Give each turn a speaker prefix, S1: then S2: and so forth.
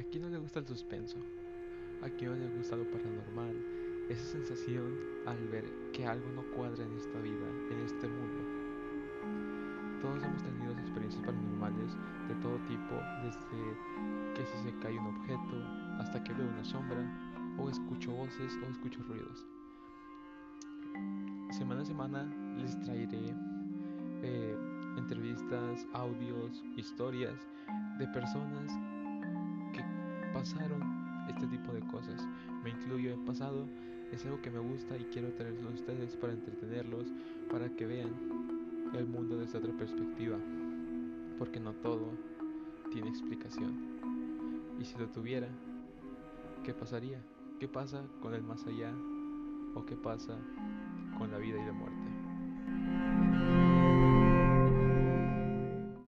S1: ¿A quién no le gusta el suspenso? ¿A quién no le gusta lo paranormal? Esa sensación al ver que algo no cuadra en esta vida, en este mundo. Todos hemos tenido experiencias paranormales de todo tipo, desde que si se cae un objeto, hasta que veo una sombra, o escucho voces, o escucho ruidos. Semana a semana les traeré eh, entrevistas, audios, historias de personas pasaron este tipo de cosas. Me incluyo en pasado, es algo que me gusta y quiero traerlo a ustedes para entretenerlos, para que vean el mundo desde otra perspectiva, porque no todo tiene explicación. Y si lo tuviera, ¿qué pasaría? ¿Qué pasa con el más allá? ¿O qué pasa con la vida y la muerte?